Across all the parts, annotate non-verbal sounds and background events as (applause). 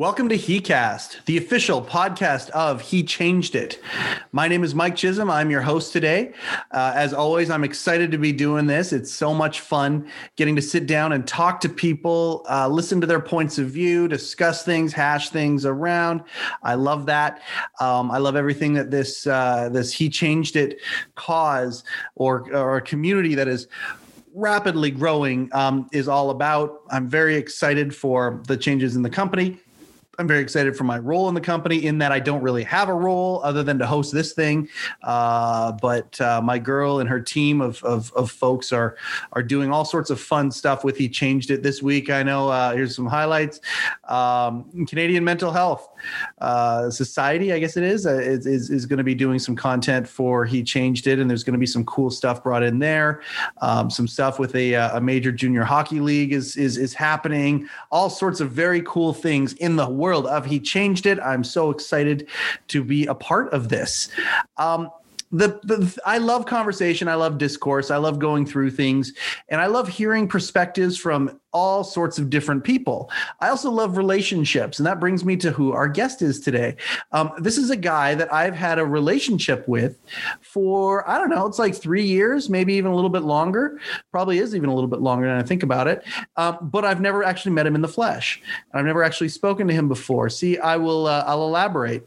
Welcome to HeCast, the official podcast of He Changed It. My name is Mike Chisholm. I'm your host today. Uh, as always, I'm excited to be doing this. It's so much fun getting to sit down and talk to people, uh, listen to their points of view, discuss things, hash things around. I love that. Um, I love everything that this uh, this He Changed It cause or or community that is rapidly growing um, is all about. I'm very excited for the changes in the company I'm very excited for my role in the company in that I don't really have a role other than to host this thing. Uh, but uh, my girl and her team of, of, of, folks are are doing all sorts of fun stuff with He Changed It this week. I know uh, here's some highlights. Um, Canadian Mental Health uh, Society, I guess it is, uh, is, is, is going to be doing some content for He Changed It. And there's going to be some cool stuff brought in there. Um, some stuff with a, uh, a major junior hockey league is, is, is happening. All sorts of very cool things in the world world of He Changed It. I'm so excited to be a part of this. Um, the, the I love conversation. I love discourse. I love going through things, and I love hearing perspectives from all sorts of different people. I also love relationships, and that brings me to who our guest is today. Um, this is a guy that I've had a relationship with for I don't know, it's like three years, maybe even a little bit longer. Probably is even a little bit longer than I think about it. Um, but I've never actually met him in the flesh. I've never actually spoken to him before. See, I will. Uh, I'll elaborate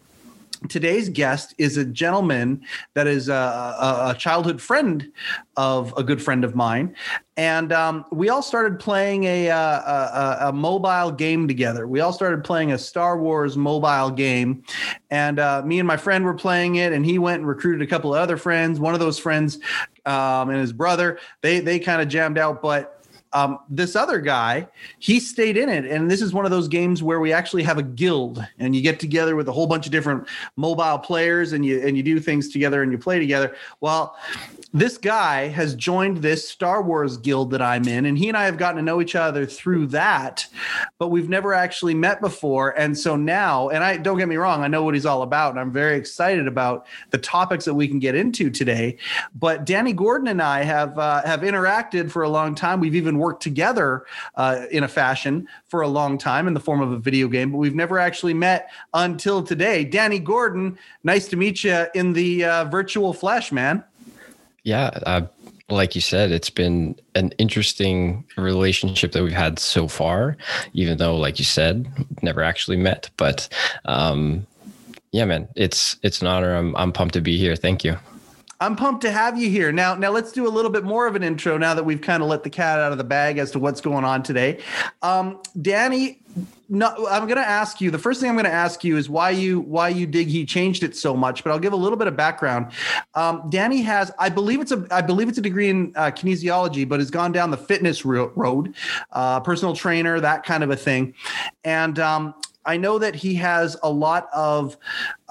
today's guest is a gentleman that is a, a, childhood friend of a good friend of mine. And um, we all started playing a, uh, a, a, mobile game together. We all started playing a star wars mobile game. And uh, me and my friend were playing it and he went and recruited a couple of other friends. One of those friends um, and his brother they they kind of jammed out but um, this other guy, he stayed in it. And this is one of those games where we actually have a guild and you get together with a whole bunch of different mobile players and you and you do things together and you play together. Well, this guy has joined this Star Wars guild that I'm in, and he and I have gotten to know each other through that, but we've never actually met before. And so now, and I don't get me wrong, I know what he's all about, and I'm very excited about the topics that we can get into today. But Danny Gordon and I have uh, have interacted for a long time. We've even worked together uh, in a fashion for a long time in the form of a video game, but we've never actually met until today. Danny Gordon, nice to meet you in the uh, virtual flesh, man. Yeah, uh, like you said, it's been an interesting relationship that we've had so far, even though, like you said, never actually met. But um, yeah, man, it's it's an honor. I'm I'm pumped to be here. Thank you. I'm pumped to have you here. Now, now let's do a little bit more of an intro now that we've kind of let the cat out of the bag as to what's going on today. Um, Danny, no, I'm going to ask you. The first thing I'm going to ask you is why you why you dig he changed it so much. But I'll give a little bit of background. Um, Danny has, I believe it's a, I believe it's a degree in uh, kinesiology, but has gone down the fitness road, uh, personal trainer, that kind of a thing. And um, I know that he has a lot of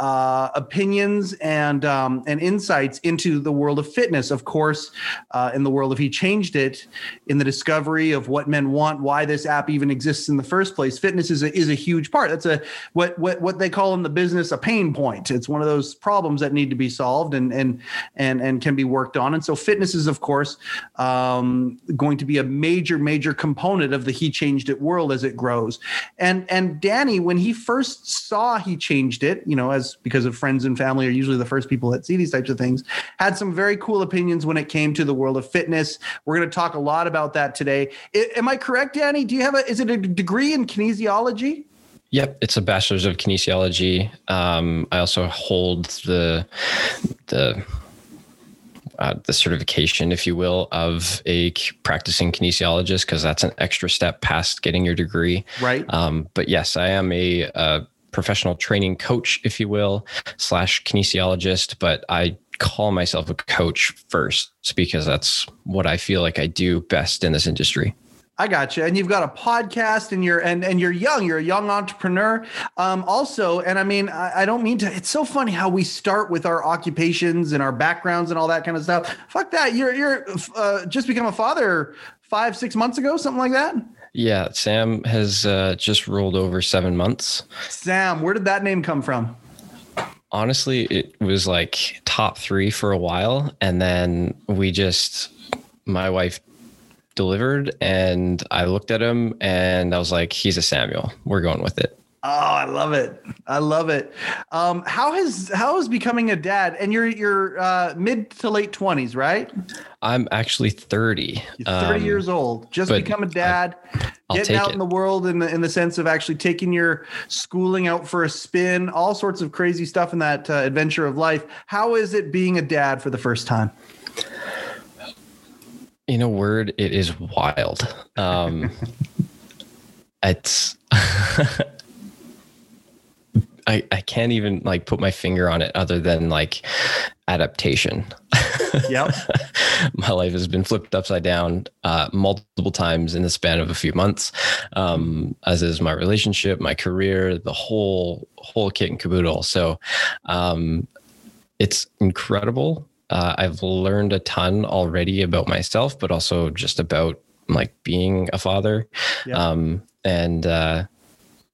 uh, opinions and um, and insights into the world of fitness. Of course, uh, in the world of he changed it in the discovery of what men want, why this app even exists in the first place. Fitness is a, is a huge part. That's a what what what they call in the business a pain point. It's one of those problems that need to be solved and and and and can be worked on. And so fitness is of course um, going to be a major major component of the he changed it world as it grows. And and Danny, when he first saw he changed it, you know, as because of friends and family are usually the first people that see these types of things, had some very cool opinions when it came to the world of fitness. We're going to talk a lot about that today. I, am I correct, Danny? Do you have a, is it a degree in kinesiology? Yep, it's a bachelor's of kinesiology. Um, I also hold the the uh, the certification, if you will, of a practicing kinesiologist because that's an extra step past getting your degree. Right. Um, but yes, I am a, a professional training coach, if you will, slash kinesiologist, but I call myself a coach first because that's what I feel like I do best in this industry. I got you. And you've got a podcast and you're and and you're young. You're a young entrepreneur. Um, also, and I mean, I, I, don't mean to, it's so funny how we start with our occupations and our backgrounds and all that kind of stuff. Fuck that. You're you're uh, just become a father five, six months ago, something like that. Yeah, Sam has uh, just rolled over seven months. Sam, where did that name come from? Honestly, it was like top three for a while. And then we just, my wife delivered and I looked at him and I was like, he's a Samuel. We're going with it. Oh, I love it. I love it. Um, how has how is becoming a dad? And you're you're uh, mid to late twenties, right? I'm actually 30. You're 30 Um, years old. Just become a dad. I'll getting out it. in the world in the in the sense of actually taking your schooling out for a spin, all sorts of crazy stuff in that uh, adventure of life. How is it being a dad for the first time? in a word, it is wild. Um, (laughs) it's (laughs) I I can't even like put my finger on it other than like adaptation. Yep. (laughs) my life has been flipped upside down uh, multiple times in the span of a few months, um, as is my relationship, my career, the whole whole kit and caboodle. So, um, it's incredible. Uh, I've learned a ton already about myself, but also just about like being a father. Yeah. Um, and uh,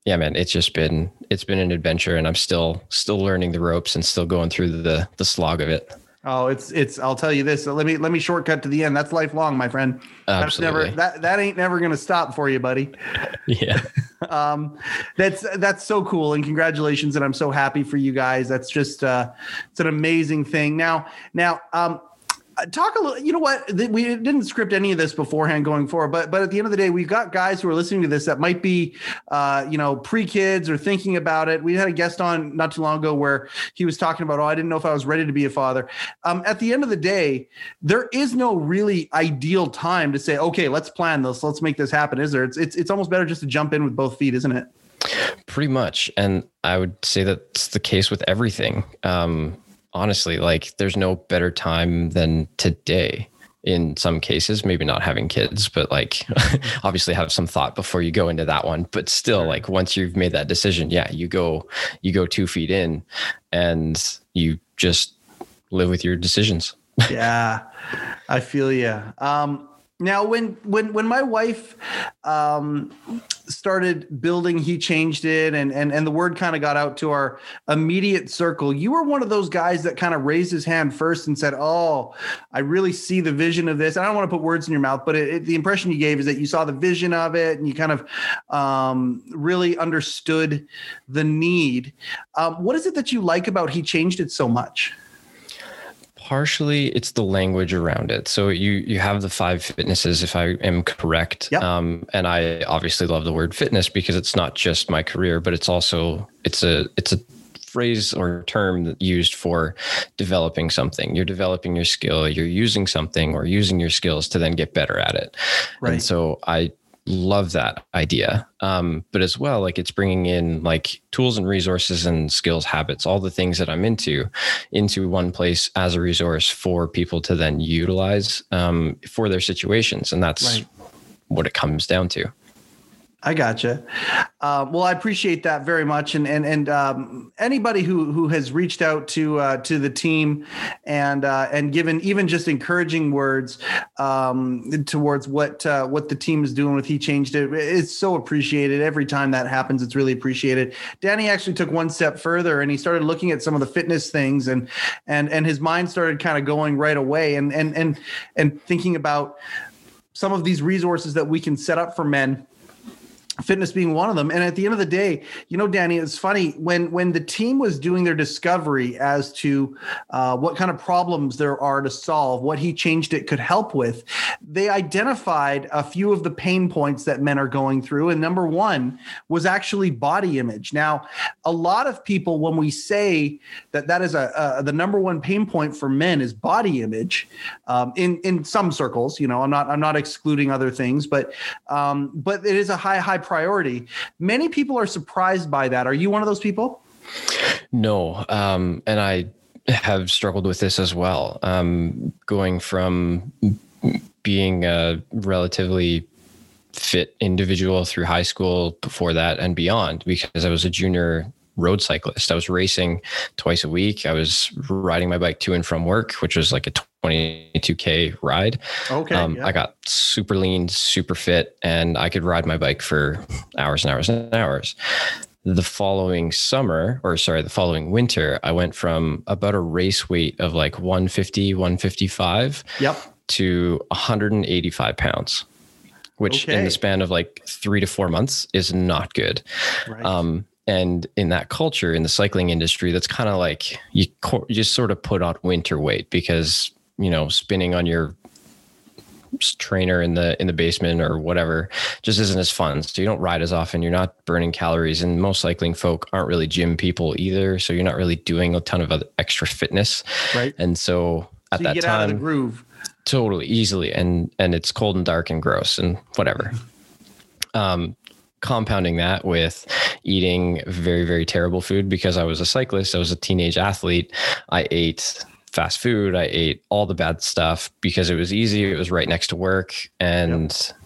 yeah, man, it's just been it's been an adventure, and I'm still still learning the ropes and still going through the the slog of it. Oh, it's it's. I'll tell you this. Let me let me shortcut to the end. That's lifelong, my friend. That's Absolutely. never that that ain't never gonna stop for you, buddy. (laughs) yeah. (laughs) um that's that's so cool and congratulations and i'm so happy for you guys that's just uh it's an amazing thing now now um talk a little you know what? We didn't script any of this beforehand going forward but but at the end of the day we've got guys who are listening to this that might be uh you know pre-kids or thinking about it. We had a guest on not too long ago where he was talking about oh i didn't know if i was ready to be a father. Um at the end of the day there is no really ideal time to say okay let's plan this. Let's make this happen is there? It's it's, it's almost better just to jump in with both feet isn't it? Pretty much. And I would say that's the case with everything. Um, honestly, like there's no better time than today in some cases, maybe not having kids, but like (laughs) obviously have some thought before you go into that one. But still, like once you've made that decision, yeah, you go you go two feet in and you just live with your decisions. (laughs) yeah i feel you um now when when when my wife um started building he changed it and and and the word kind of got out to our immediate circle. You were one of those guys that kind of raised his hand first and said oh i really see the vision of this. I don't want to put words in your mouth but it, it- the impression you gave is that you saw the vision of it and you kind of um really understood the need. Um, what is it that you like about he changed it so much partially it's the language around it so you you have the five fitnesses if i am correct Yep. um and i obviously love the word fitness because it's not just my career but it's also it's a it's a phrase or term used for developing something you're developing your skill you're using something or using your skills to then get better at it Right. and so i love that idea. Um, but as well like it's bringing in like tools and resources and skills habits all the things that i'm into into one place as a resource for people to then utilize um, for their situations. And that's Right. what it comes down to I gotcha. Uh, well, I appreciate that very much, and and and um, anybody who who has reached out to uh, to the team and uh, and given even just encouraging words um, towards what uh, what the team is doing with he changed it. It's so appreciated every time that happens. It's really appreciated. Danny actually took one step further and he started looking at some of the fitness things and and and his mind started kind of going right away and and and and thinking about some of these resources that we can set up for men fitness being one of them. And at the end of the day you know danny it's funny when when the team was doing their discovery as to uh, what kind of problems there are to solve what he changed it could help with they identified a few of the pain points that men are going through. And number one was actually body image. Now a lot of people when we say that that is a, a the number one pain point for men is body image um, in in some circles you know i'm not i'm not excluding other things but um, but it is a high high priority. Many people are surprised by that. Are you one of those people? No um, and i have struggled with this as well. Um, going from being a relatively fit individual through high school before that and beyond because I was a junior road cyclist. I was racing twice a week. I was riding my bike to and from work, which was like a 22k ride. okay um, yeah. I got super lean, super fit, and I could ride my bike for hours and hours and hours. The following summer, or sorry, the following winter, I went from about a race weight of like 150, 155 yep to 185 pounds, which in the span of like three to four months is not good. right Um, and in that culture in the cycling industry that's kind of like you, co- you just sort of put on winter weight because you know spinning on your trainer in the in the basement or whatever just isn't as fun. So you don't ride as often you're not burning calories and most cycling folk aren't really gym people either so you're not really doing a ton of other extra fitness. Right. And so at so that time out of the groove. Totally easily and and it's cold and dark and gross and whatever. (laughs) Um compounding that with eating very very terrible food because i was a cyclist i was a teenage athlete i ate fast food. I ate all the bad stuff because it was easy. It was right next to work. And yep.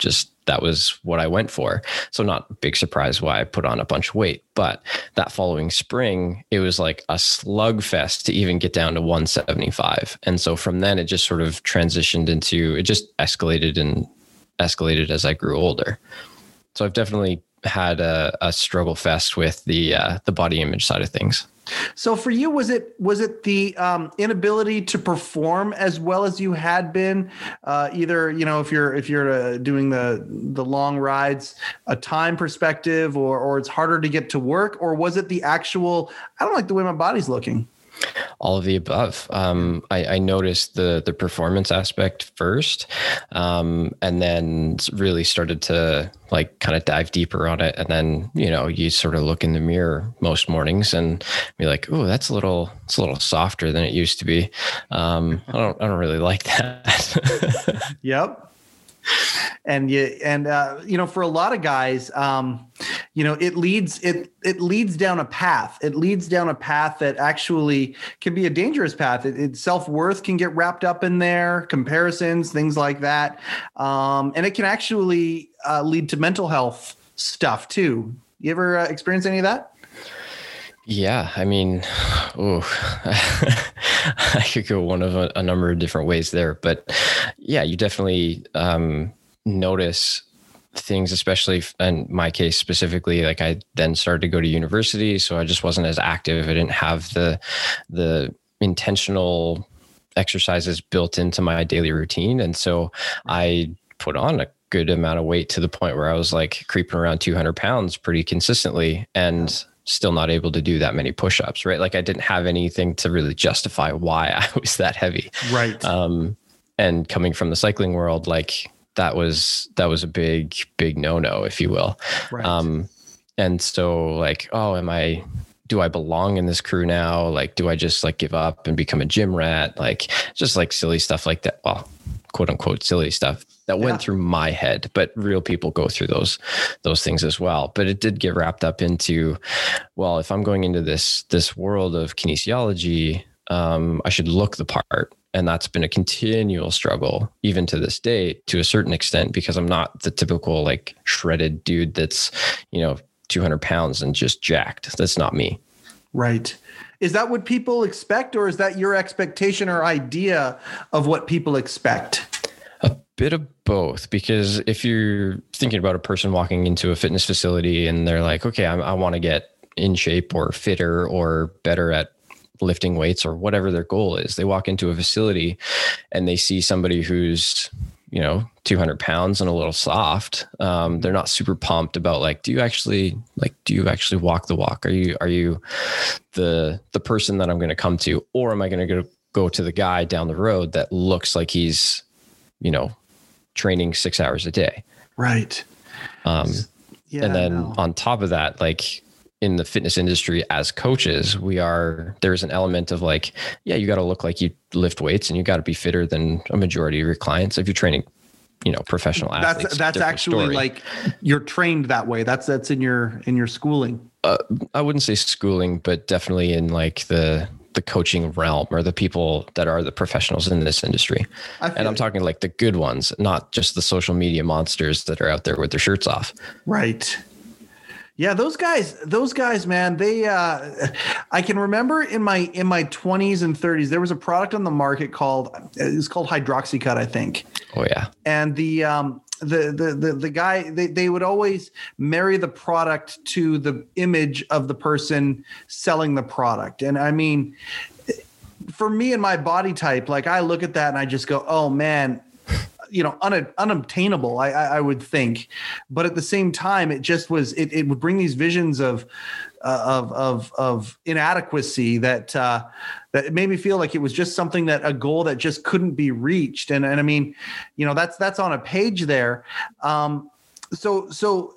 just that was what I went for. So, not a big surprise why I put on a bunch of weight. But that following spring, it was like a slugfest to even get down to 175. And so from then, it just sort of transitioned into it just escalated and escalated as I grew older. So, I've definitely had a, a struggle fest with the uh, the body image side of things. So for you, was it was it the um, inability to perform as well as you had been? Uh, either you know if you're if you're uh, doing the the long rides, a time perspective, or or it's harder to get to work, or was it the actual? I don't like the way my body's looking all of the above. Um, I, I, noticed the the performance aspect first, um, and then really started to like kind of dive deeper on it. And then you know you sort of look in the mirror most mornings and be like, "Oh, that's a little it's a little softer than it used to be." Um, I don't I don't really like that. (laughs) yep and you and uh, you know for a lot of guys um, you know it leads it it leads down a path. It leads down a path that actually can be a dangerous path. It, it self-worth can get wrapped up in there comparisons things like that. Um, and it can actually uh, lead to mental health stuff too. You ever uh, experience any of that yeah, I mean, (sighs) (laughs) I could go one of a, a, number of different ways there, but yeah, you definitely um, notice things, especially in my case specifically. Like I then started to go to university, so I just wasn't as active. I didn't have the the intentional exercises built into my daily routine, and so I put on a good amount of weight to the point where I was like creeping around 200 pounds pretty consistently, and still not able to do that many push-ups right like i didn't have anything to really justify why (laughs) i was that heavy right um and coming from the cycling world like that was that was a big big no-no if you will right. um and so like oh am i do I belong in this crew now? Like, do I just like give up and become a gym rat? Like, just like silly stuff like that. Well, quote unquote silly stuff that went through my head but real people go through those those things as well. But it did get wrapped up into well if i'm going into this this world of kinesiology um, i should look the part. And that's been a continual struggle even to this day to a certain extent because i'm not the typical like shredded dude that's you know 200 pounds and just jacked. That's not me. Right. Is that what people expect, or is that your expectation or idea of what people expect? A bit of both, because if you're thinking about a person walking into a fitness facility and they're like, okay, I, I want to get in shape or fitter or better at lifting weights or whatever their goal is, they walk into a facility and they see somebody who's you know 200 pounds and a little soft um, they're not super pumped about like do you actually like do you actually walk the walk? Are you are you the the person that i'm going to come to? Or am i going to go go to the guy down the road that looks like he's you know training six hours a day right um yeah, and then no. on top of that like in the fitness industry as coaches, we are there's an element of like, yeah, you got to look like you lift weights and you got to be fitter than a majority of your clients if you're training, you know, professional athletes. That's that's actually story. like you're trained that way. That's that's in your in your schooling. Uh, I wouldn't say schooling, but definitely in like the the coaching realm or the people that are the professionals in this industry. And I'm talking like the good ones, not just the social media monsters that are out there with their shirts off. Right. Yeah, those guys, those guys, man, they uh I can remember in my in my 20s and 30s there was a product on the market called it's called Hydroxycut, I think. Oh yeah. And the um the the the, the guy they, they would always marry the product to the image of the person selling the product. And I mean for me and my body type, like I look at that and I just go, "Oh man, you know un, unobtainable I, I would think but at the same time it just was it, it would bring these visions of uh, of of of inadequacy that uh, that made me feel like it was just something that a goal that just couldn't be reached and and I mean you know that's that's on a page there um, so so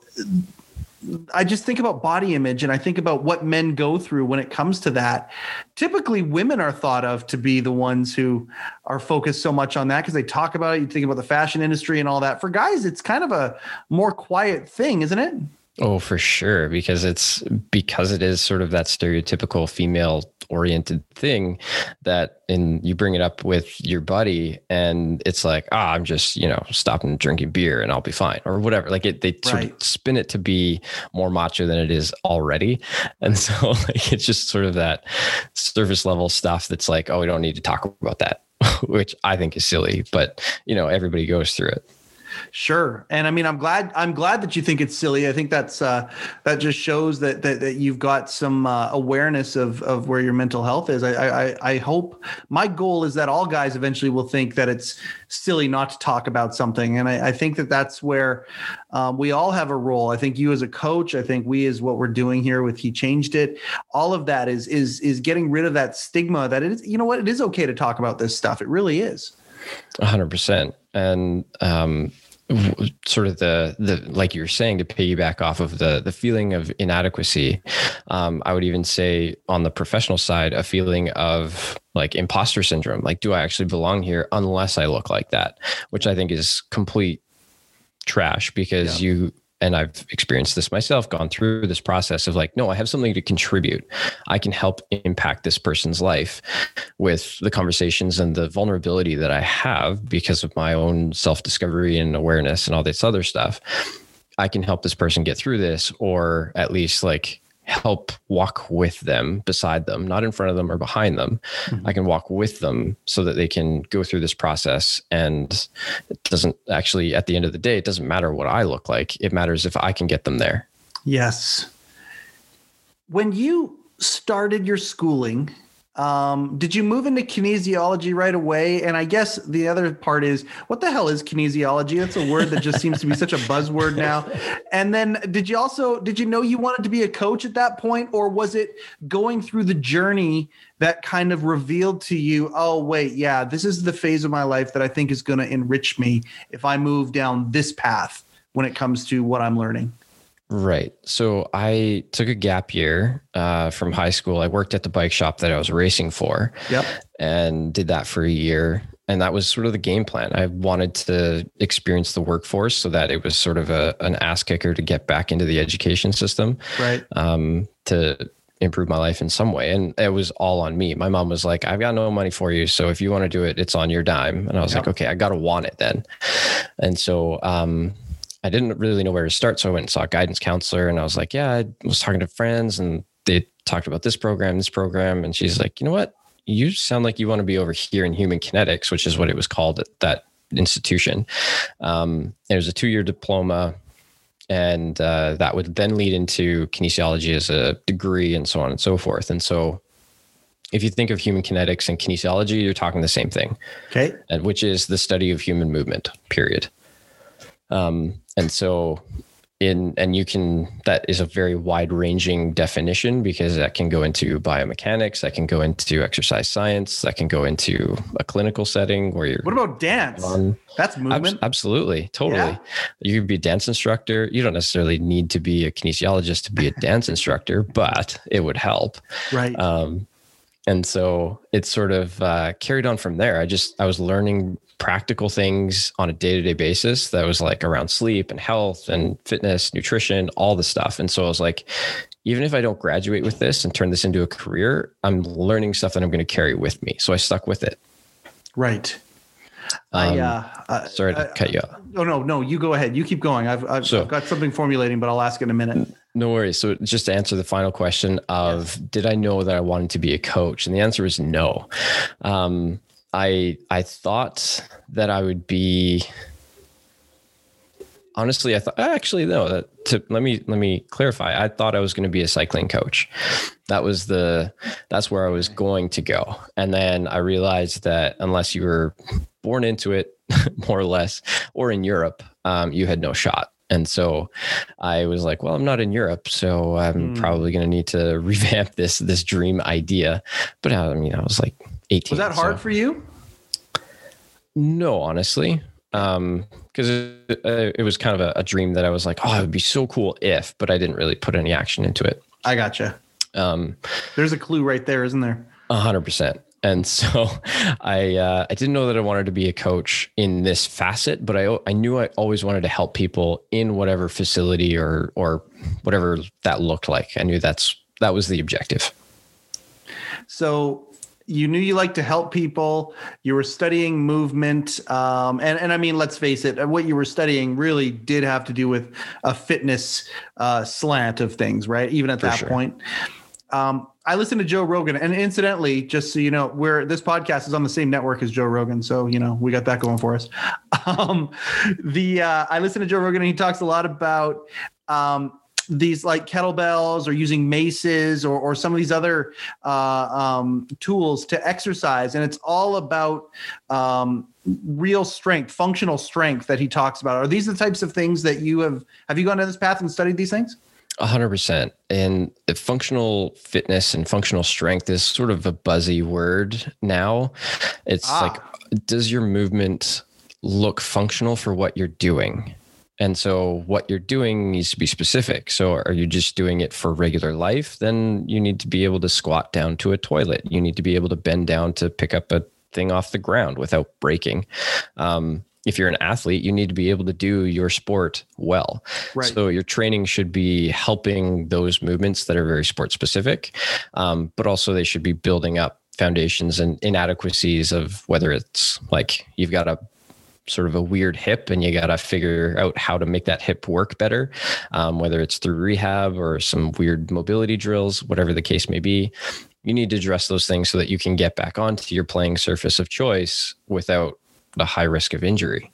I just think about body image and I think about what men go through when it comes to that. Typically, women are thought of to be the ones who are focused so much on that because they talk about it. You think about the fashion industry and all that. For guys, it's kind of a more quiet thing, isn't it? Oh, for sure. Because it's because it is sort of that stereotypical female oriented thing that and you bring it up with your buddy and it's like, ah, oh, I'm just, you know, stopping drinking beer and I'll be fine or whatever. Like it, they sort right. of spin it to be more macho than it is already. And so (laughs) like, it's just sort of that surface level stuff that's like, oh, we don't need to talk about that, (laughs) which I think is silly, but you know, everybody goes through it. Sure, and I mean, I'm glad. I'm glad that you think it's silly. I think that's uh, that just shows that that, that you've got some uh, awareness of of where your mental health is. I, I I hope my goal is that all guys eventually will think that it's silly not to talk about something, and I, I think that that's where um, we all have a role. I think you as a coach. I think we as what we're doing here with he changed it. All of that is is is getting rid of that stigma that it is. You know what? It is okay to talk about this stuff. It really is. 100% and um, sort of the the like you were saying to piggyback off of the the feeling of inadequacy um, i would even say on the professional side a feeling of like imposter syndrome like do i actually belong here unless i look like that which i think is complete trash because yeah. you and I've experienced this myself, gone through this process of like, no, I have something to contribute. I can help impact this person's life with the conversations and the vulnerability that I have because of my own self discovery and awareness and all this other stuff. I can help this person get through this, or at least like help walk with them beside them not in front of them or behind them. Mm-hmm. i can walk with them so that they can go through this process. And it doesn't actually at the end of the day it doesn't matter what i look like. It matters if i can get them there. Yes. When you started your schooling um, did you move into kinesiology right away? And I guess the other part is what the hell is kinesiology? That's a word that just seems to be such a buzzword now. And then did you also did you know you wanted to be a coach at that point, or was it going through the journey that kind of revealed to you, oh wait, yeah, this is the phase of my life that I think is going to enrich me if I move down this path when it comes to what I'm learning? Right. So I took a gap year uh, from high school. I worked at the bike shop that I was racing for. Yep. And did that for a year. And that was sort of the game plan. I wanted to experience the workforce so that it was sort of a, an ass kicker to get back into the education system. Right. Um, to improve my life in some way. And it was all on me. My mom was like, I've got no money for you. So if you want to do it, it's on your dime. And I was yep. like, okay, I got to want it then. And so, um, I didn't really know where to start. So I went and saw a guidance counselor and I was like, yeah, I was talking to friends and they talked about this program, this program. And she's like, you know what? You sound like you want to be over here in human kinetics, which is what it was called at that institution. Um, it was a two year diploma. And uh, that would then lead into kinesiology as a degree and so on and so forth. And so if you think of human kinetics and kinesiology, you're talking the same thing. Okay. And which is the study of human movement, period. Um, and so in and you can that is a very wide ranging definition because that can go into biomechanics that can go into exercise science that can go into a clinical setting where you're what about dance? on, that's movement. ab- absolutely totally. Yeah. you could be a dance instructor. You don't necessarily need to be a kinesiologist to be a dance instructor but it would help. Right. Um, and so it's sort of uh, carried on from there. I just i was learning practical things on a day-to-day basis that was like around sleep and health and fitness nutrition all the stuff and so i was like even if i don't graduate with this and turn this into a career i'm learning stuff that i'm going to carry with me so i stuck with it right um, I, uh, uh, sorry to uh, cut you off. No, no, no. You go ahead. You keep going. I've, I've, so, I've, got something formulating, but I'll ask in a minute. No worries. So, just to answer the final question of yes. did I know that I wanted to be a coach? And the answer is no. Um, I I thought that I would be honestly I thought actually no that to let me let me clarify I thought I was going to be a cycling coach that was the that's where I was going to go and then I realized that unless you were born into it (laughs) more or less, or in Europe, um, you had no shot. And so I was like, well, I'm not in Europe, so I'm mm. probably going to need to (laughs) revamp this this dream idea. But I mean, I was like 18. Was that hard so. for you? No, honestly, because um, it, uh, it, was kind of a, a, dream that I was like, oh, it would be so cool if, but I didn't really put any action into it. I gotcha. Um, There's a clue right there, isn't there? A hundred percent and so (laughs) I uh, I didn't know that I wanted to be a coach in this facet, but I I knew I always wanted to help people in whatever facility or or whatever that looked like. I knew that's that was the objective. So you knew you liked to help people. You were studying movement, um, and and I mean, let's face it, what you were studying really did have to do with a fitness uh, slant of things, right? Even at For that sure. point. Um, I listen to Joe Rogan, and incidentally, just so you know, where this podcast is on the same network as Joe Rogan, so you know we got that going for us. (laughs) Um, the uh, I listen to Joe Rogan, and he talks a lot about um, these like kettlebells or using maces or, or some of these other uh, um, tools to exercise, and it's all about um, real strength, functional strength that he talks about. Are these the types of things that you have? Have you gone down this path and studied these things? A hundred percent. And functional fitness and functional strength is sort of a buzzy word now. It's ah. like, does your movement look functional for what you're doing? And so what you're doing needs to be specific. So are you just doing it for regular life? Then you need to be able to squat down to a toilet. You need to be able to bend down to pick up a thing off the ground without breaking. Um, if you're an athlete, you need to be able to do your sport well. Right. So your training should be helping those movements that are very sport specific, um, but also they should be building up foundations and inadequacies of whether it's like you've got a sort of a weird hip and you got to figure out how to make that hip work better um, whether it's through rehab or some weird mobility drills whatever the case may be you need to address those things so that you can get back onto your playing surface of choice without the high risk of injury.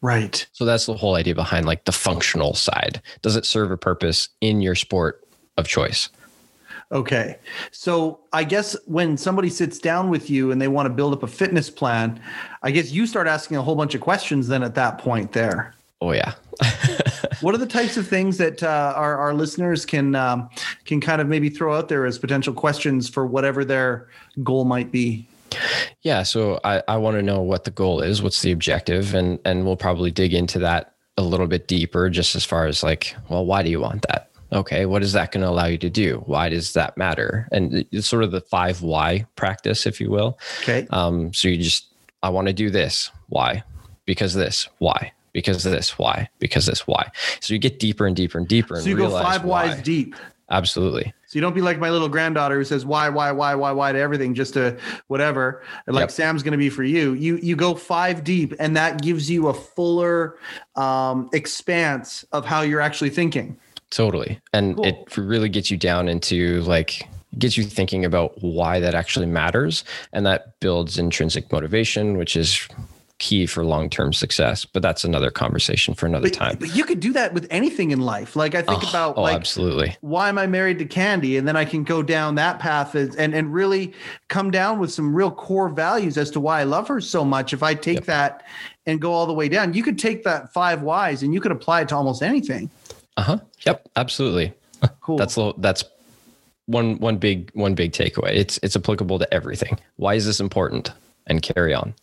Right. So that's the whole idea behind like the functional side. Does it serve a purpose in your sport of choice? Okay. So I guess when somebody sits down with you and they want to build up a fitness plan, I guess you start asking a whole bunch of questions then at that point there. Oh yeah. (laughs) what are the types of things that uh, our, our listeners can um, can kind of maybe throw out there as potential questions for whatever their goal might be? Yeah, so I, I want to know what the goal is, what's the objective, and and we'll probably dig into that a little bit deeper, just as far as like, well, why do you want that? Okay, what is that going to allow you to do? Why does that matter? And it's sort of the five why practice, if you will. Okay. Um, so you just, I want to do this. Why? Because this. Why? Because this. Why? Because this. Why? So you get deeper and deeper and deeper. So you go five why. whys deep. Absolutely. So you don't be like my little granddaughter who says why, why, why, why, why to everything, just to whatever. Like yep. Sam's going to be for you. You you go five deep, and that gives you a fuller um, expanse of how you're actually thinking. Totally, and cool. it really gets you down into like gets you thinking about why that actually matters, and that builds intrinsic motivation, which is key for long-term success. But that's another conversation for another but, time. but you could do that with anything in life. Like i think oh, about oh, like absolutely. why am i married to candy? And then i can go down that path and and really come down with some real core values as to why i love her so much. If i take yep. that and go all the way down you could take that five whys and you could apply it to almost anything uh-huh. Yep absolutely. Cool. That's that's one one big one big takeaway. It's it's applicable to everything. Why is this important? And carry on.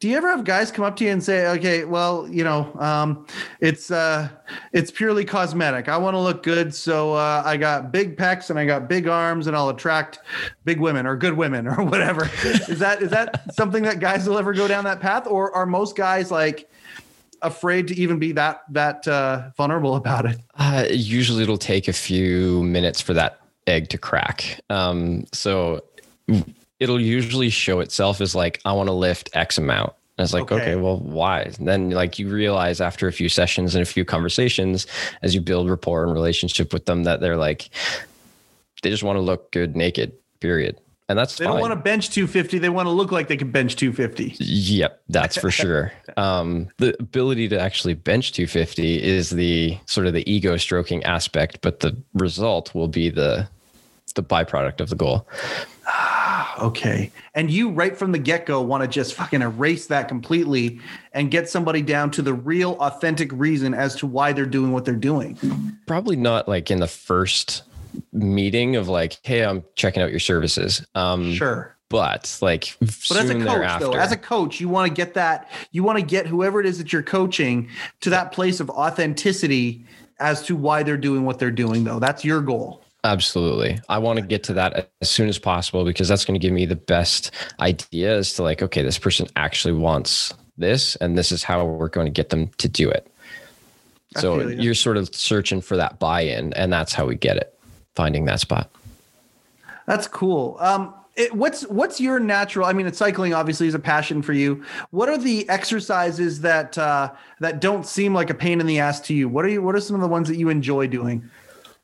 Do you ever have guys come up to you and say, "Okay, well, you know, um, it's uh, it's purely cosmetic. I want to look good, so uh, I got big pecs and I got big arms, and I'll attract big women or good women (laughs) or whatever." is that is that something that guys will ever go down that path, or are most guys like? Afraid to even be that that uh, vulnerable about it? Uh, usually, it'll take a few minutes for that egg to crack. Um, so it'll usually show itself as like, I want to lift X amount. And it's like, okay. okay, well, why? And then like you realize after a few sessions and a few conversations, as you build rapport and relationship with them, that they're like, they just want to look good naked, period. And that's they fine. don't want to bench 250. They want to look like they can bench 250. Yep, that's for sure. (laughs) Um, the ability to actually bench 250 is the sort of the ego stroking aspect, but the result will be the the byproduct of the goal. ah, Okay. And you right from the get-go want to just fucking erase that completely and get somebody down to the real authentic reason as to why they're doing what they're doing. Probably not like in the first meeting of like, hey, I'm checking out your services. Um Sure. but like But as a coach, thereafter, though, as a coach, you want to get that, you want to get whoever it is that you're coaching to that place of authenticity as to why they're doing what they're doing, though. That's your goal. Absolutely. I want to get to that as soon as possible because that's going to give me the best idea as to like, okay, this person actually wants this, and this is how we're going to get them to do it. So you. you're sort of searching for that buy in, and that's how we get it, finding that spot. That's cool. Um, it, what's what's your natural? I mean, it's cycling obviously is a passion for you. What are the exercises that uh, that don't seem like a pain in the ass to you? What are you? What are some of the ones that you enjoy doing?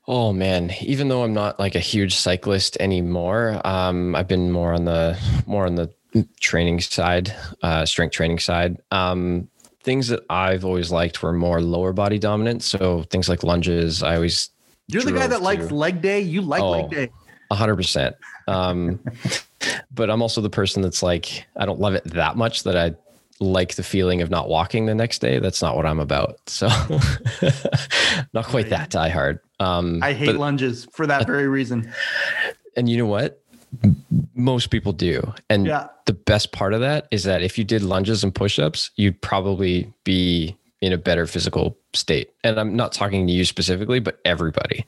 Oh man, even though I'm not like a huge cyclist anymore, um, I've been more on the more on the training side, uh, strength training side. Um, things that I've always liked were more lower body dominant. So things like lunges, I always You're the guy that likes to- leg day. You like Oh. leg day. A hundred percent. Um, (laughs) but I'm also the person that's like, I don't love it that much that I like the feeling of not walking the next day. That's not what I'm about. So (laughs) not quite that die hard. Um, I hate but- lunges for that very reason. (laughs) and you know what? Most people do. And Yeah. the best part of that is that if you did lunges and push-ups, you'd probably be in a better physical state. And I'm not talking to you specifically, but everybody.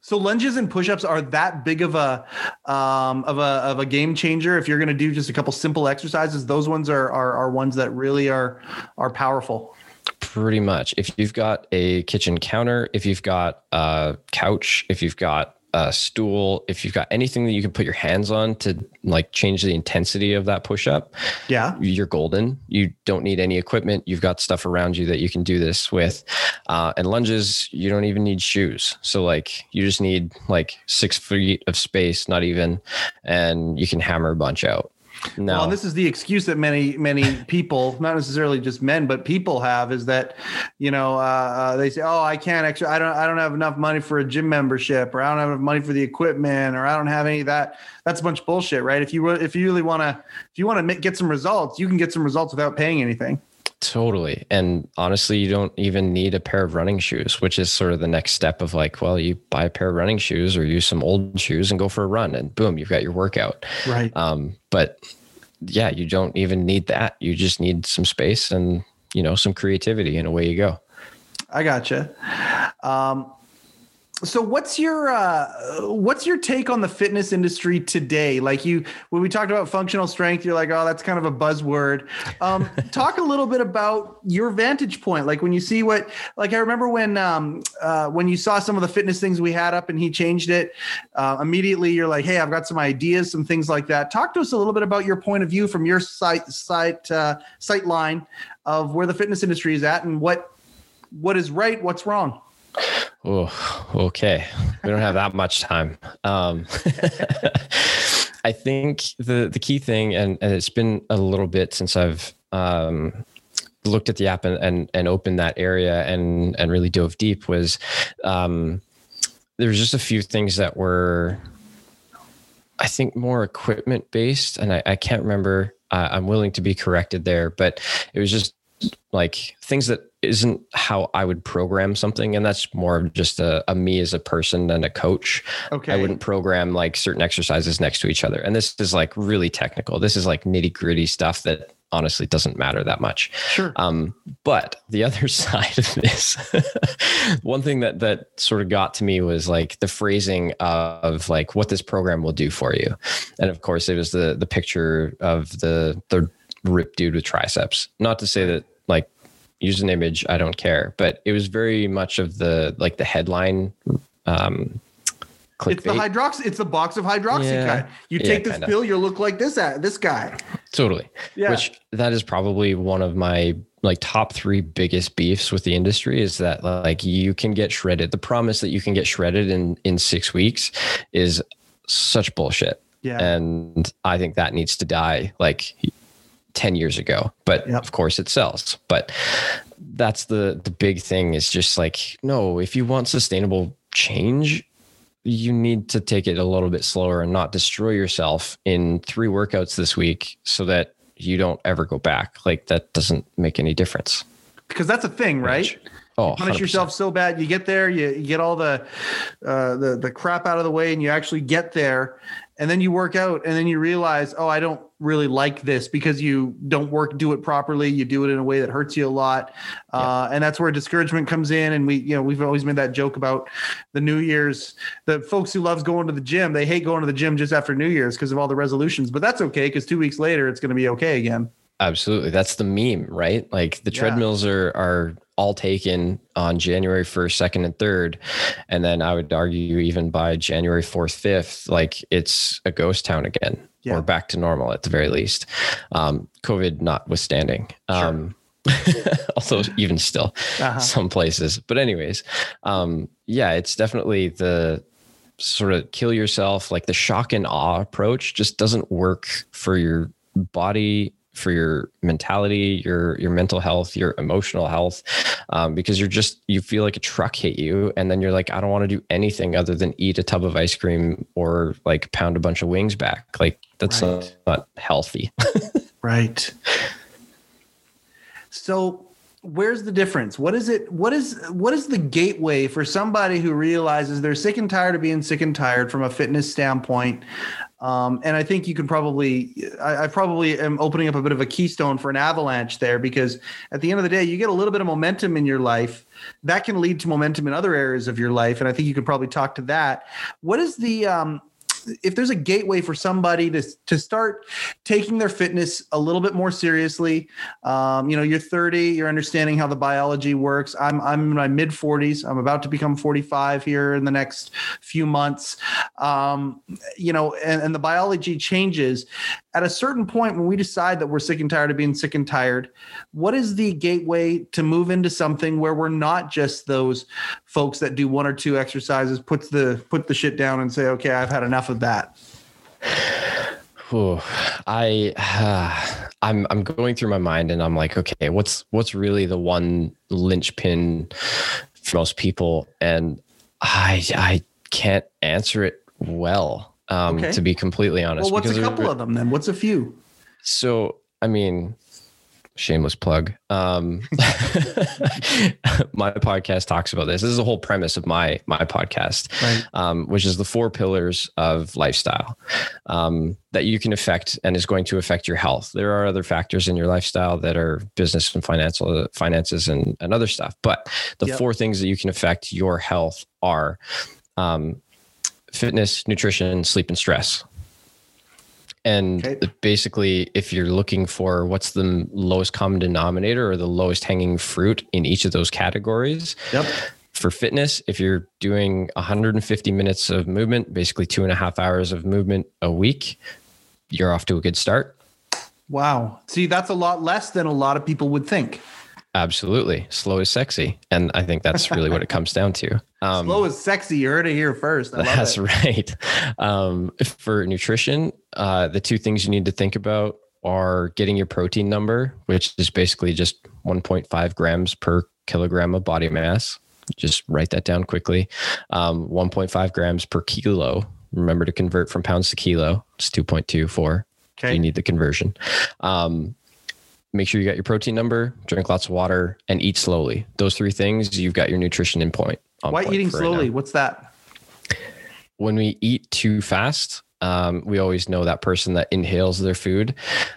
So lunges and push-ups are that big of a um, of a of a game changer. If you're going to do just a couple simple exercises, those ones are, are are ones that really are are powerful. Pretty much. If you've got a kitchen counter, if you've got a couch, if you've got a stool, if you've got anything that you can put your hands on to like change the intensity of that push up, Yeah. you're golden. You don't need any equipment. You've got stuff around you that you can do this with. Uh, and lunges, you don't even need shoes. So like you just need like six feet of space, not even, and you can hammer a bunch out. No, Well, this is the excuse that many many people, not necessarily just men, but people have, is that you know uh, uh, they say, "Oh, I can't actually. I don't. I don't have enough money for a gym membership, or I don't have enough money for the equipment, or I don't have any of that." That's a bunch of bullshit, right? If you if you really want to if you want to get some results, you can get some results without paying anything. Totally. And honestly, you don't even need a pair of running shoes, which is sort of the next step of like, well, you buy a pair of running shoes or use some old shoes and go for a run and boom, you've got your workout. Right. Um, but yeah, you don't even need that. You just need some space and, you know, some creativity and away you go. I gotcha. Um, so what's your uh, what's your take on the fitness industry today? Like you, when we talked about functional strength, you're like, oh, that's kind of a buzzword. Um, (laughs) talk a little bit about your vantage point. Like when you see what, like I remember when um, uh, when you saw some of the fitness things we had up and he changed it. Uh, immediately, you're like, hey, I've got some ideas, some things like that. Talk to us a little bit about your point of view from your site site uh, sight line of where the fitness industry is at and what what is right, what's wrong. Oh, okay. We don't have that much time. Um, (laughs) I think the the key thing, and, and it's been a little bit since I've um, looked at the app and, and and opened that area and and really dove deep, was um, there was just a few things that were, I think, more equipment based, and I, I can't remember. Uh, I'm willing to be corrected there, but it was just like things that isn't how I would program something. And that's more of just a, a me as a person than a coach. Okay. I wouldn't program like certain exercises next to each other. And this is like really technical. This is like nitty gritty stuff that honestly doesn't matter that much. Sure. Um, but the (laughs) other side of this, one thing that that sort of got to me was like the phrasing of like what this program will do for you, and of course it was the the picture of the the ripped dude with triceps. Not to say that like use an image, I don't care, but it was very much of the like the headline. Um, it's the clickbait. hydrox. It's the box of hydroxycut. Yeah. You Yeah, take this kinda. pill, you'll look like this at this guy. Totally. Yeah. Which that is probably one of my like top three biggest beefs with the industry is that like you can get shredded. The promise that you can get shredded in in six weeks is such bullshit. Yeah. And I think that needs to die like 10 years ago. But Yep. of course it sells. But that's the the big thing is just like, no, if you want sustainable change, you need to take it a little bit slower and not destroy yourself in three workouts this week so that you don't ever go back. Like that doesn't make any difference. Because that's a thing, right? Oh, you punish 100%. yourself so bad. You get there, you, you get all the uh, the the crap out of the way, and you actually get there, and then you work out, and then you realize, oh, I don't really like this because you don't work do it properly. You do it in a way that hurts you a lot, uh, and that's where discouragement comes in. And we, you know, we've always made that joke about the New Year's. The folks who loves going to the gym, they hate going to the gym just after New Year's because of all the resolutions. But that's okay because two weeks later, it's going to be okay again. Absolutely. That's the meme, right? Like the Yeah. treadmills are are all taken on January 1st, 2nd, and 3rd. And then I would argue even by January 4th, 5th, like it's a ghost town again Yeah. or back to normal at the very least. Um, COVID notwithstanding. Sure. Um, (laughs) although even still Uh-huh. some places. But anyways, um, yeah, it's definitely the sort of kill yourself, like the shock and awe approach just doesn't work for your body, for your mentality, your your mental health, your emotional health, um, because you're just you feel like a truck hit you, and then you're like, I don't want to do anything other than eat a tub of ice cream or like pound a bunch of wings back. Like that's Right. not, not healthy. (laughs) Right. So where's the difference? What is it? What is what is the gateway for somebody who realizes they're sick and tired of being sick and tired from a fitness standpoint? Um, and I think you can probably, I, I probably am opening up a bit of a keystone for an avalanche there because at the end of the day, you get a little bit of momentum in your life that can lead to momentum in other areas of your life. And I think you could probably talk to that. What is the, um, if there's a gateway for somebody to to start taking their fitness a little bit more seriously, um, you know, you're 30, you're understanding how the biology works. I'm I'm in my mid 40s. I'm about to become 45 here in the next few months. Um, you know, and, and the biology changes. At a certain point, when we decide that we're sick and tired of being sick and tired, what is the gateway to move into something where we're not just those folks that do one or two exercises, puts the put the shit down and say, okay, I've had enough of that. Whew. I (sighs) I'm I'm going through my mind and I'm like, okay, what's what's really the one linchpin for most people? And I I can't answer it well. Um, Okay. to be completely honest. Well, what's a couple of them then? What's a few? so I mean, shameless plug. Um, (laughs) my podcast talks about this. This is the whole premise of my my podcast, Right. um, which is the four pillars of lifestyle um, that you can affect and is going to affect your health. There are other factors in your lifestyle that are business and financial finances and, and other stuff, but the Yep. four things that you can affect your health are um, fitness, nutrition, sleep, and stress. And Okay. basically, if you're looking for what's the lowest common denominator or the lowest hanging fruit in each of those categories, Yep. for fitness, if you're doing 150 minutes of movement, basically two and a half hours of movement a week, you're off to a good start. Wow. See, that's a lot less than a lot of people would think. Absolutely. Slow is sexy. And I think that's really what it comes down to. (laughs) Um, Slow is sexy. You heard it here first. I love That's right. Um, for nutrition, uh, the two things you need to think about are getting your protein number, which is basically just 1.5 grams per kilogram of body mass. Just write that down quickly. Um, 1.5 grams per kilo. Remember to convert from pounds to kilo. It's 2.24. Okay. You need the conversion. Um, make sure you got your protein number, drink lots of water, and eat slowly. Those three things, you've got your nutrition in point. on Why point eating for right slowly? What's that? when we eat too fast, um, we always know that person that inhales their food.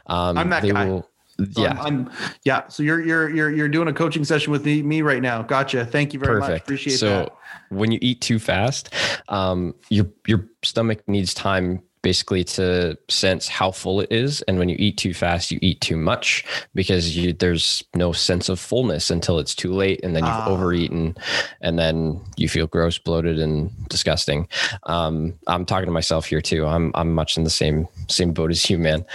Um, I'm that they guy. Will, So yeah, I'm, I'm- yeah. So you're you're you're you're doing a coaching session with me, me right now. Gotcha. Thank you very much. perfect. Appreciate so that. when you eat too fast, um, your your stomach needs time basically to sense how full it is and when you eat too fast you eat too much because you, there's no sense of fullness until it's too late and then you've Ah. overeaten and then you feel gross bloated and disgusting um, i'm talking to myself here too i'm i'm much in the same same boat as you man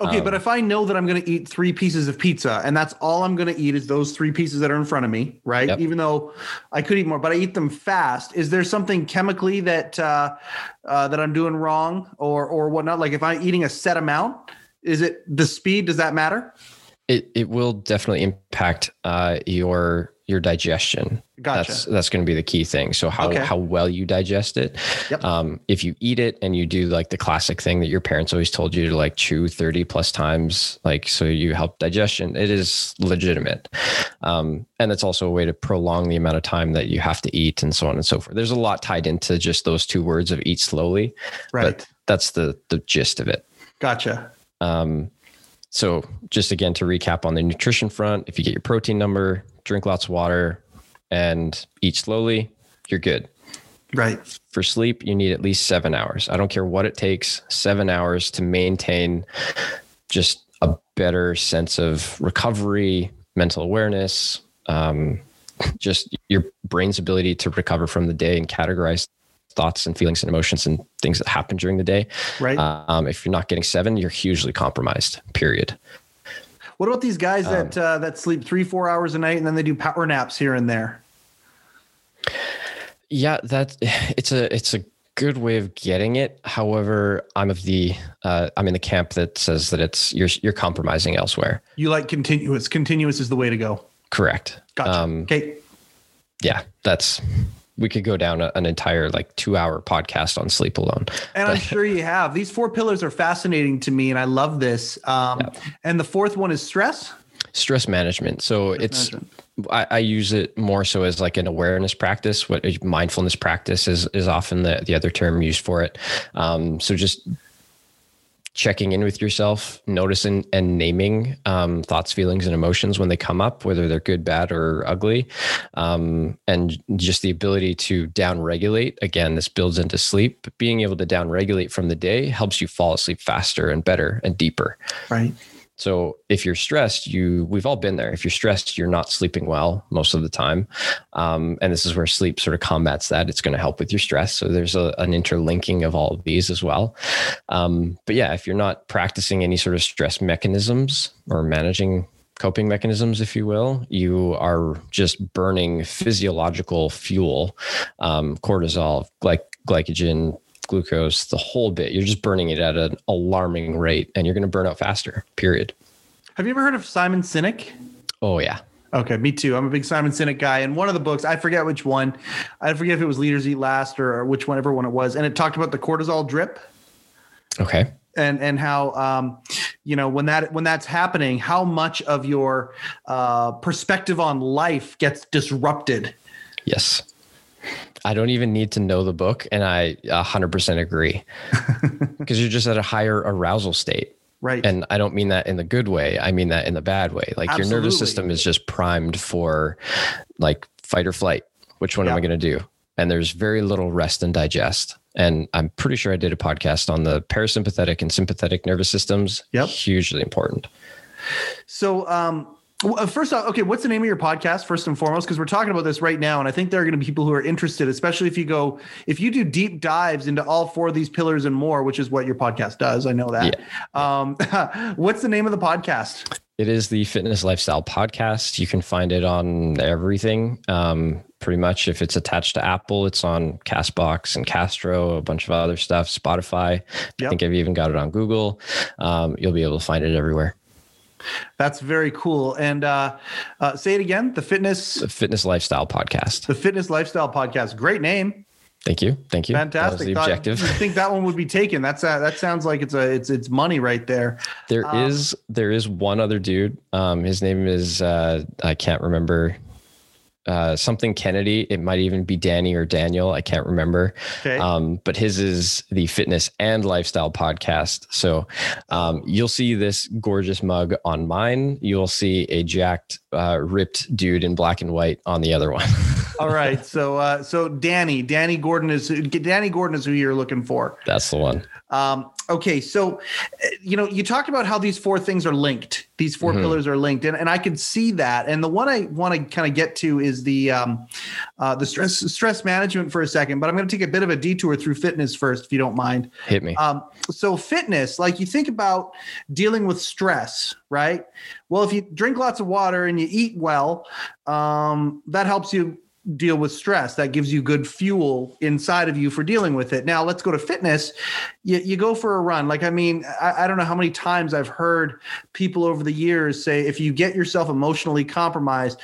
Okay, um, but if I know that I'm going to eat three pieces of pizza and that's all I'm going to eat is those three pieces that are in front of me, right? Yep. Even though I could eat more, but I eat them fast. Is there something chemically that uh, uh, that I'm doing wrong or or whatnot? Like if I'm eating a set amount, is it the speed? Does that matter? it it will definitely impact uh, your your digestion. Gotcha. That's that's going to be the key thing. So how Okay. how well you digest it. Yep. Um, if you eat it and you do like the classic thing that your parents always told you to like chew 30 plus times, like so you help digestion, it is legitimate. Um, and it's also a way to prolong the amount of time that you have to eat and so on and so forth. There's a lot tied into just those two words of eat slowly. right. But that's the the gist of it. gotcha. Um, so just again to recap on the nutrition front, if you get your protein number, drink lots of water, and eat slowly, you're good. Right. For sleep, you need at least seven hours. I don't care what it takes, seven hours to maintain just a better sense of recovery, mental awareness, um, just your brain's ability to recover from the day and categorize thoughts and feelings and emotions and things that happen during the day. Right. Um, if you're not getting seven, you're hugely compromised. Period. What about these guys um, that uh, that sleep three, four hours a night and then they do power naps here and there? Yeah, that (sighs) it's a it's a good way of getting it. However, I'm of the uh, I'm in the camp that says that it's you're you're compromising elsewhere. You like continuous. Continuous is the way to go. Correct. Gotcha. Um, okay. yeah, that's we could go down a, an entire like two hour podcast on sleep alone. And I'm sure you have. These four pillars are fascinating to me, and I love this. Um, And the fourth one is stress. Stress management. So it's management. I, I use it more so as like an awareness practice. What a mindfulness practice is is often the the other term used for it. Um, so just checking in with yourself, noticing and naming um, thoughts, feelings, and emotions when they come up, whether they're good, bad, or ugly, um, and just the ability to down regulate. Again, this builds into sleep. Being able to down regulate from the day helps you fall asleep faster and better and deeper. Right. So if you're stressed, you we've all been there. If you're stressed, you're not sleeping well most of the time, um, and this is where sleep sort of combats that. It's going to help with your stress. So there's a, an interlinking of all of these as well. Um, but yeah, if you're not practicing any sort of stress mechanisms or managing coping mechanisms, if you will, you are just burning physiological fuel, um, cortisol, glyc- glycogen, glucose, the whole bit. You're just burning it at an alarming rate and you're going to burn out faster, period. Have you ever heard of Simon Sinek? Oh, yeah. Okay, me too. I'm a big Simon Sinek guy. And one of the books, I forget which one, I forget if it was Leaders Eat Last or, or which one, ever one it was. And it talked about the cortisol drip Okay. and and how um, you know when that when that's happening, how much of your uh, perspective on life gets disrupted. Yes. I don't even need to know the book. And I 100% agree (laughs) because you're just at a higher arousal state. Right. And I don't mean that in the good way. I mean that in the bad way. Like your nervous system is just primed for like fight or flight. Which one am I going to do? And there's very little rest and digest. And I'm pretty sure I did a podcast on the parasympathetic and sympathetic nervous systems. Yep. Hugely important. So, um, first off, okay, what's the name of your podcast, first and foremost? Because we're talking about this right now, and I think there are going to be people who are interested, especially if you go, if you do deep dives into all four of these pillars and more, which is what your podcast does. I know that. Um, (laughs) what's the name of the podcast? It is the Fitness Lifestyle Podcast. You can find it on everything. Um, pretty much, if it's attached to Apple, it's on Castbox and Castro, a bunch of other stuff, Spotify. I think I've even got it on Google. Um, you'll be able to find it everywhere. That's very cool. And uh, uh, say it again: the fitness, The Fitness Lifestyle Podcast. the fitness lifestyle podcast. Great name. Thank you. Thank you. Fantastic. the Thought- objective. you think that one would be taken? That's uh, that sounds like it's a it's it's money right there. There is Um, there is one other dude. Um, his name is uh, I can't remember. Uh, something Kennedy. It might even be Danny or Daniel. I can't remember. Okay. Um, but his is the fitness and lifestyle podcast. So um, you'll see this gorgeous mug on mine. You'll see a jacked, uh, ripped dude in black and white on the other one. (laughs) All right. So uh, so Danny, Danny Gordon is Danny Gordon is who you're looking for. That's the one. Um, okay, so uh, you know, you talked about how these four things are linked. These 4 Mhm. pillars are linked, and, and I can see that. And the one I want to kind of get to is the um, uh, the stress stress management for a second. But I'm going to take a bit of a detour through fitness first, if you don't mind. Hit me. Um, so fitness, like you think about dealing with stress, right? Well, if you drink lots of water and you eat well, um, that helps you deal with stress. That gives you good fuel inside of you for dealing with it. Now let's go to fitness. You, you go for a run. Like, I mean, I, I don't know how many times I've heard people over the years say, if you get yourself emotionally compromised,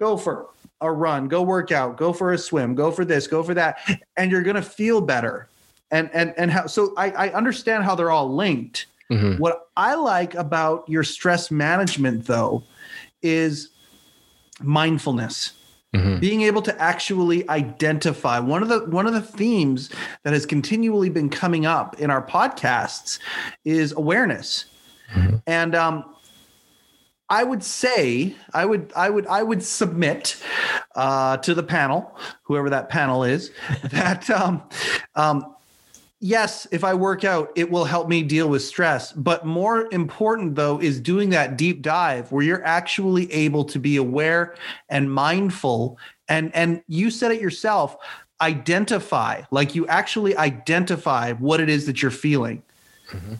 go for a run, go work out, go for a swim, go for this, go for that, and you're going to feel better. And and and how? So I, I understand how they're all linked. Mm-hmm. What I like about your stress management, though, is mindfulness. Mm-hmm. Being able to actually identify one of the one of the themes that has continually been coming up in our podcasts is awareness, mm-hmm. and um, I would say I would I would I would submit uh, to the panel, whoever that panel is, (laughs) that um, um, yes, if I work out, it will help me deal with stress. But more important though is doing that deep dive where you're actually able to be aware and mindful. And and you said it yourself, identify like you actually identify what it is that you're feeling. Mm-hmm.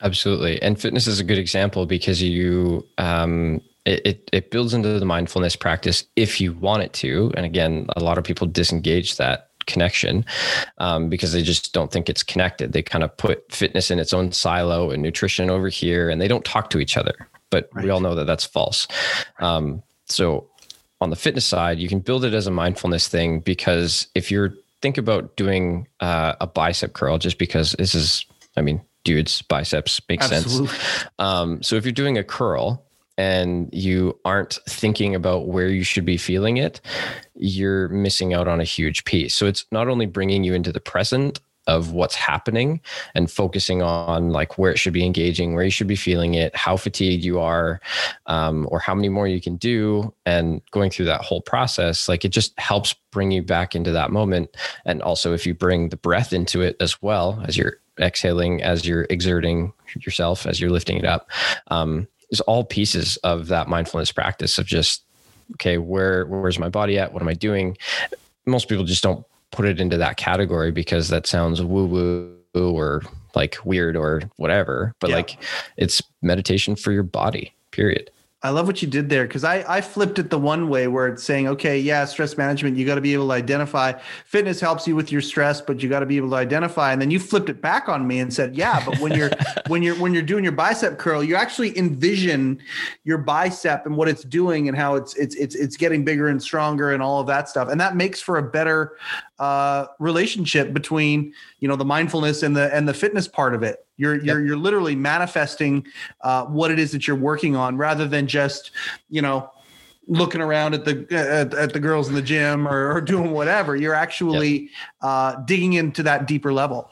Absolutely. And fitness is a good example because you, um, it, it, it builds into the mindfulness practice if you want it to. And again, a lot of people disengage that connection um, because they just don't think it's connected. They kind of put fitness in its own silo and nutrition over here, and they don't talk to each other. But right. we all know that that's false. Um, so on the fitness side, you can build it as a mindfulness thing because if you're think about doing uh, a bicep curl, just because this is, I mean, dude's biceps makes Absolutely. sense. Um, so if you're doing a curl and you aren't thinking about where you should be feeling it, you're missing out on a huge piece. So it's not only bringing you into the present of what's happening and focusing on like where it should be engaging, where you should be feeling it, how fatigued you are, um, or how many more you can do, and going through that whole process, like it just helps bring you back into that moment. And also, if you bring the breath into it as well as you're exhaling, as you're exerting yourself, as you're lifting it up, um, is all pieces of that mindfulness practice of just okay, where where's my body at? What am I doing? Most people just don't put it into that category because that sounds woo woo or like weird or whatever. But yeah. like it's meditation for your body, period. I love what you did there because I, I flipped it the one way where it's saying, okay, yeah, stress management, you got to be able to identify. Fitness helps you with your stress, but you got to be able to identify. And then you flipped it back on me and said, yeah, but when you're (laughs) when you're when you're doing your bicep curl, you actually envision your bicep and what it's doing and how it's it's it's it's getting bigger and stronger and all of that stuff. And that makes for a better uh, relationship between you know the mindfulness and the and the fitness part of it. You're yep. you're you're literally manifesting uh, what it is that you're working on, rather than just you know looking around at the at, at the girls in the gym or, or doing whatever. You're actually yep. uh, digging into that deeper level.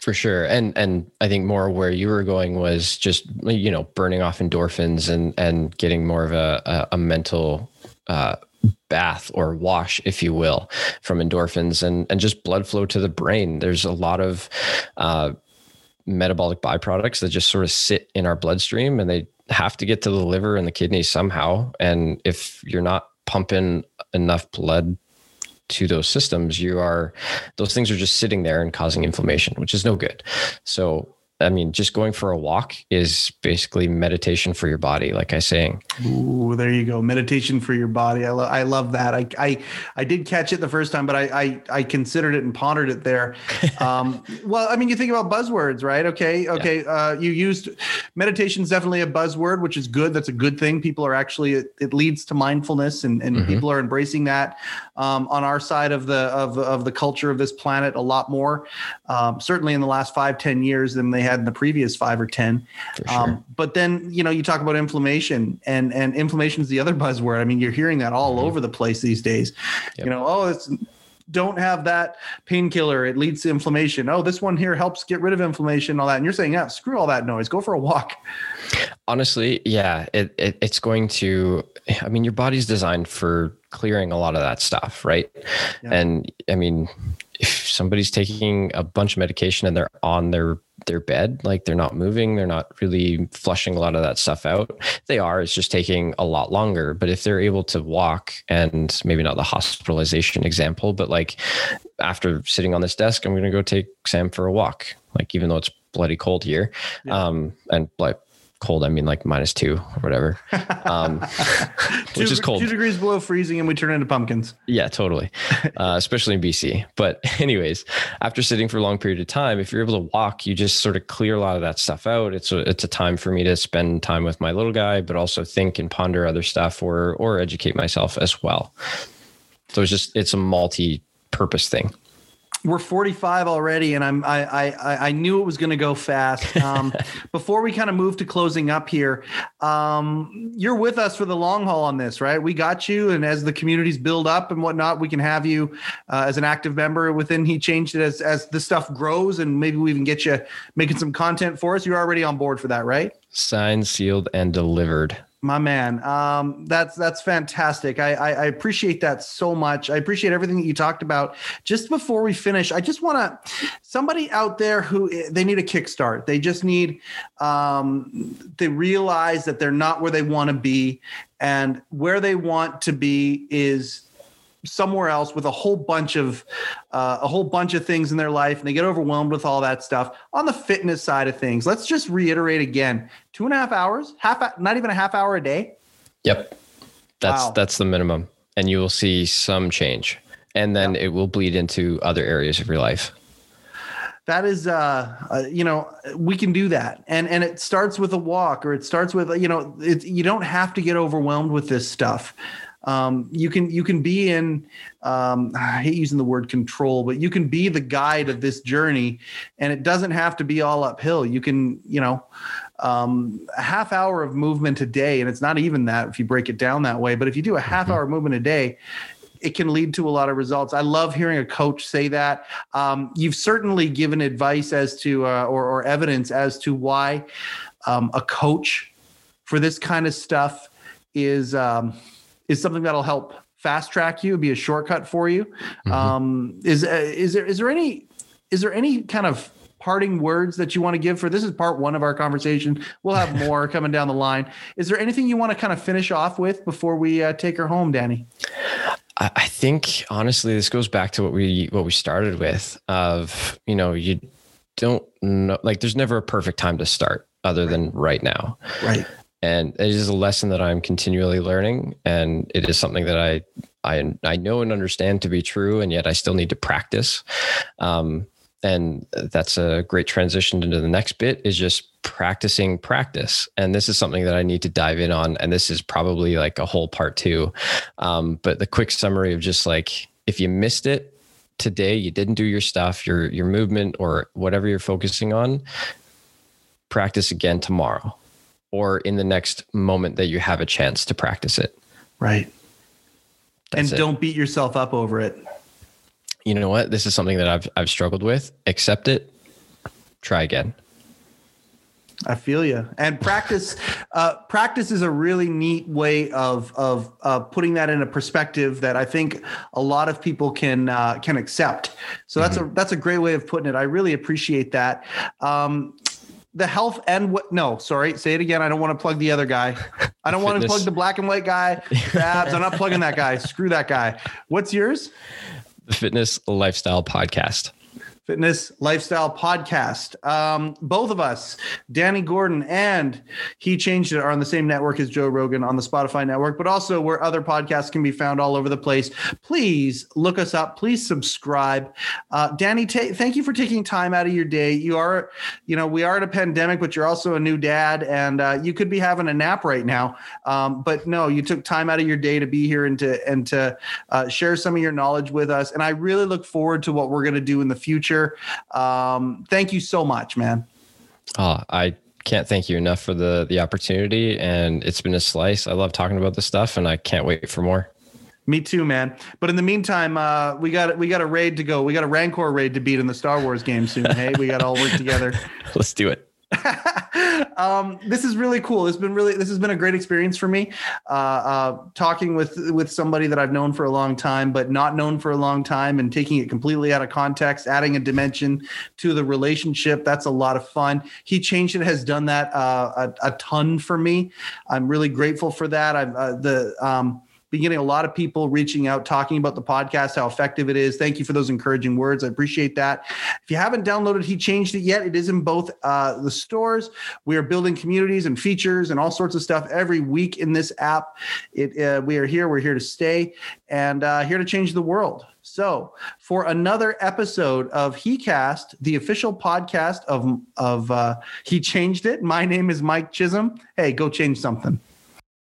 For sure, and and I think more where you were going was just you know burning off endorphins and and getting more of a a, a mental uh, bath or wash, if you will, from endorphins and, and just blood flow to the brain. There's a lot of uh, metabolic byproducts that just sort of sit in our bloodstream and they have to get to the liver and the kidneys somehow. And if you're not pumping enough blood to those systems, you are, those things are just sitting there and causing inflammation, which is no good. So I mean, just going for a walk is basically meditation for your body, like I saying. Ooh, there you go. Meditation for your body. I, lo- I love that. I, I, I did catch it the first time, but I, I, I considered it and pondered it there. (laughs) Um, well, I mean, you think about buzzwords, right? Okay. Okay. Yeah. Uh, you used meditation is definitely a buzzword, which is good. That's a good thing. People are actually, it, it leads to mindfulness and, and mm-hmm. people are embracing that um, on our side of the, of, of the culture of this planet a lot more. Um, certainly in the last five ten years than they had had in the previous five or 10. Sure. Um, but then, you know, you talk about inflammation and, and inflammation is the other (laughs) buzzword. I mean, you're hearing that all mm-hmm. over the place these days, yep. you know, oh, it's, don't have that painkiller. It leads to inflammation. Oh, this one here helps get rid of inflammation, all that. And you're saying, yeah, screw all that noise. Go for a walk. Honestly, yeah, it, it, it's going to. I mean, your body's designed for clearing a lot of that stuff, right? Yeah. And I mean, if somebody's taking a bunch of medication and they're on their their bed like they're not moving they're not really flushing a lot of that stuff out they are it's just taking a lot longer but if they're able to walk and maybe not the hospitalization example but like after sitting on this desk i'm going to go take sam for a walk like even though it's bloody cold here yeah. um and like cold, I mean like minus two or whatever, um, (laughs) (laughs) which is cold. Two degrees below freezing, and we turn into pumpkins. Yeah, totally. Uh, especially in BC. But (laughs) anyways, after sitting for a long period of time, if you're able to walk, you just sort of clear a lot of that stuff out. It's a it's a time for me to spend time with my little guy, but also think and ponder other stuff or or educate myself as well. So it's just it's a multi-purpose thing we're 45 already and i'm i i, I knew it was going to go fast. (laughs) Um, before we kind of move to closing up here um, you're with us for the long haul on this right? We got you and as the communities build up and whatnot we can have you uh, as an active member within he changed it as as the stuff grows and maybe we even get you making some content for us. You're already on board for that right? Signed sealed and delivered my man, um, that's that's fantastic. I, I, I appreciate that so much. I appreciate everything that you talked about. Just before we finish, I just want to somebody out there who they need a kickstart. They just need um, they realize that they're not where they want to be, and where they want to be is somewhere else with a whole bunch of uh, a whole bunch of things in their life and they get overwhelmed with all that stuff. On the fitness side of things let's just reiterate again two and a half hours half not even a half hour a day? Yep. That's wow. that's the minimum and you will see some change and then yep. it will bleed into other areas of your life. That is uh, uh, you know we can do that and and it starts with a walk or it starts with you know it, you don't have to get overwhelmed with this stuff um, you can you can be in um, (sighs) I hate using the word control, but you can be the guide of this journey, and it doesn't have to be all uphill. You can you know um, a half hour of movement a day, and it's not even that if you break it down that way. But if you do a half mm-hmm. hour movement a day, it can lead to a lot of results. I love hearing a coach say that. Um, you've certainly given advice as to uh, or, or, evidence as to why um, a coach for this kind of stuff is um, is something that'll help fast track you, be a shortcut for you. Mm-hmm. Um, is uh, is there is there any is there any kind of parting words that you want to give for this is part one of our conversation. We'll have (laughs) more coming down the line. Is there anything you want to kind of finish off with before we uh, take her home danny? I think honestly this goes back to what we what we started with of you know you don't know like there's never a perfect time to start other than right now. Right and it is a lesson that I'm continually learning, and it is something that I I I know and understand to be true, and yet I still need to practice. Um, and that's a great transition into the next bit is just practicing practice. And this is something that i need to dive in on. And this is probably like a whole part two. Um, but the quick summary of just like if you missed it today you didn't do your stuff your your movement or whatever you're focusing on practice again tomorrow or in the next moment that you have a chance to practice it. Right. That's and it. don't beat yourself up over it. You know what? This is something that I've I've struggled with. Accept it. Try again. I feel you. And practice, (laughs) uh, practice is a really neat way of of uh, putting that in a perspective that I think a lot of people can uh, can accept. So that's mm-hmm. a that's a great way of putting it. I really appreciate that. Um, the health and what no sorry say it again. I don't want to plug the other guy. I don't want to plug the black and white guy. (laughs) Abs i'm not plugging that guy. Screw that guy. What's yours? The fitness lifestyle podcast Fitness Lifestyle Podcast. Um, both of us, Danny Gordon and He Changed It, are on the same network as Joe Rogan on the Spotify network, but also where other podcasts can be found all over the place. Please look us up. Please subscribe. Uh, Danny, t- thank you for taking time out of your day. You are, you know, we are in a pandemic, but you're also a new dad, and uh, you could be having a nap right now. Um, but no, you took time out of your day to be here and to and to uh, share some of your knowledge with us. And I really look forward to what we're going to do in the future future. Um, thank you so much, man. Oh, I can't thank you enough for the the opportunity, and it's been a slice. I love talking about this stuff, and I can't wait for more. Me too, man. But in the meantime, uh, we got we got a raid to go. We got a Rancor raid to beat in the Star Wars game soon. hey, we got to all work together. (laughs) Let's do it. (laughs) um, this is really cool. Has been really this has been a great experience for me. Uh, uh, talking with with somebody that I've known for a long time, but not known for a long time, and taking it completely out of context, adding a dimension to the relationship. That's a lot of fun. He changed it has done that uh, a, a, ton for me. I'm really grateful for that. I've uh, the um, Been getting a lot of people reaching out, talking about the podcast, how effective it is. Thank you for those encouraging words. I appreciate that. If you haven't downloaded He Changed It yet, it is in both uh, the stores. We are building communities and features and all sorts of stuff every week in this app. It uh, we are here. We're here to stay and uh, here to change the world. So, for another episode of HeCast, the official podcast of of uh, He Changed It. My name is Mike Chisholm. Hey, go change something.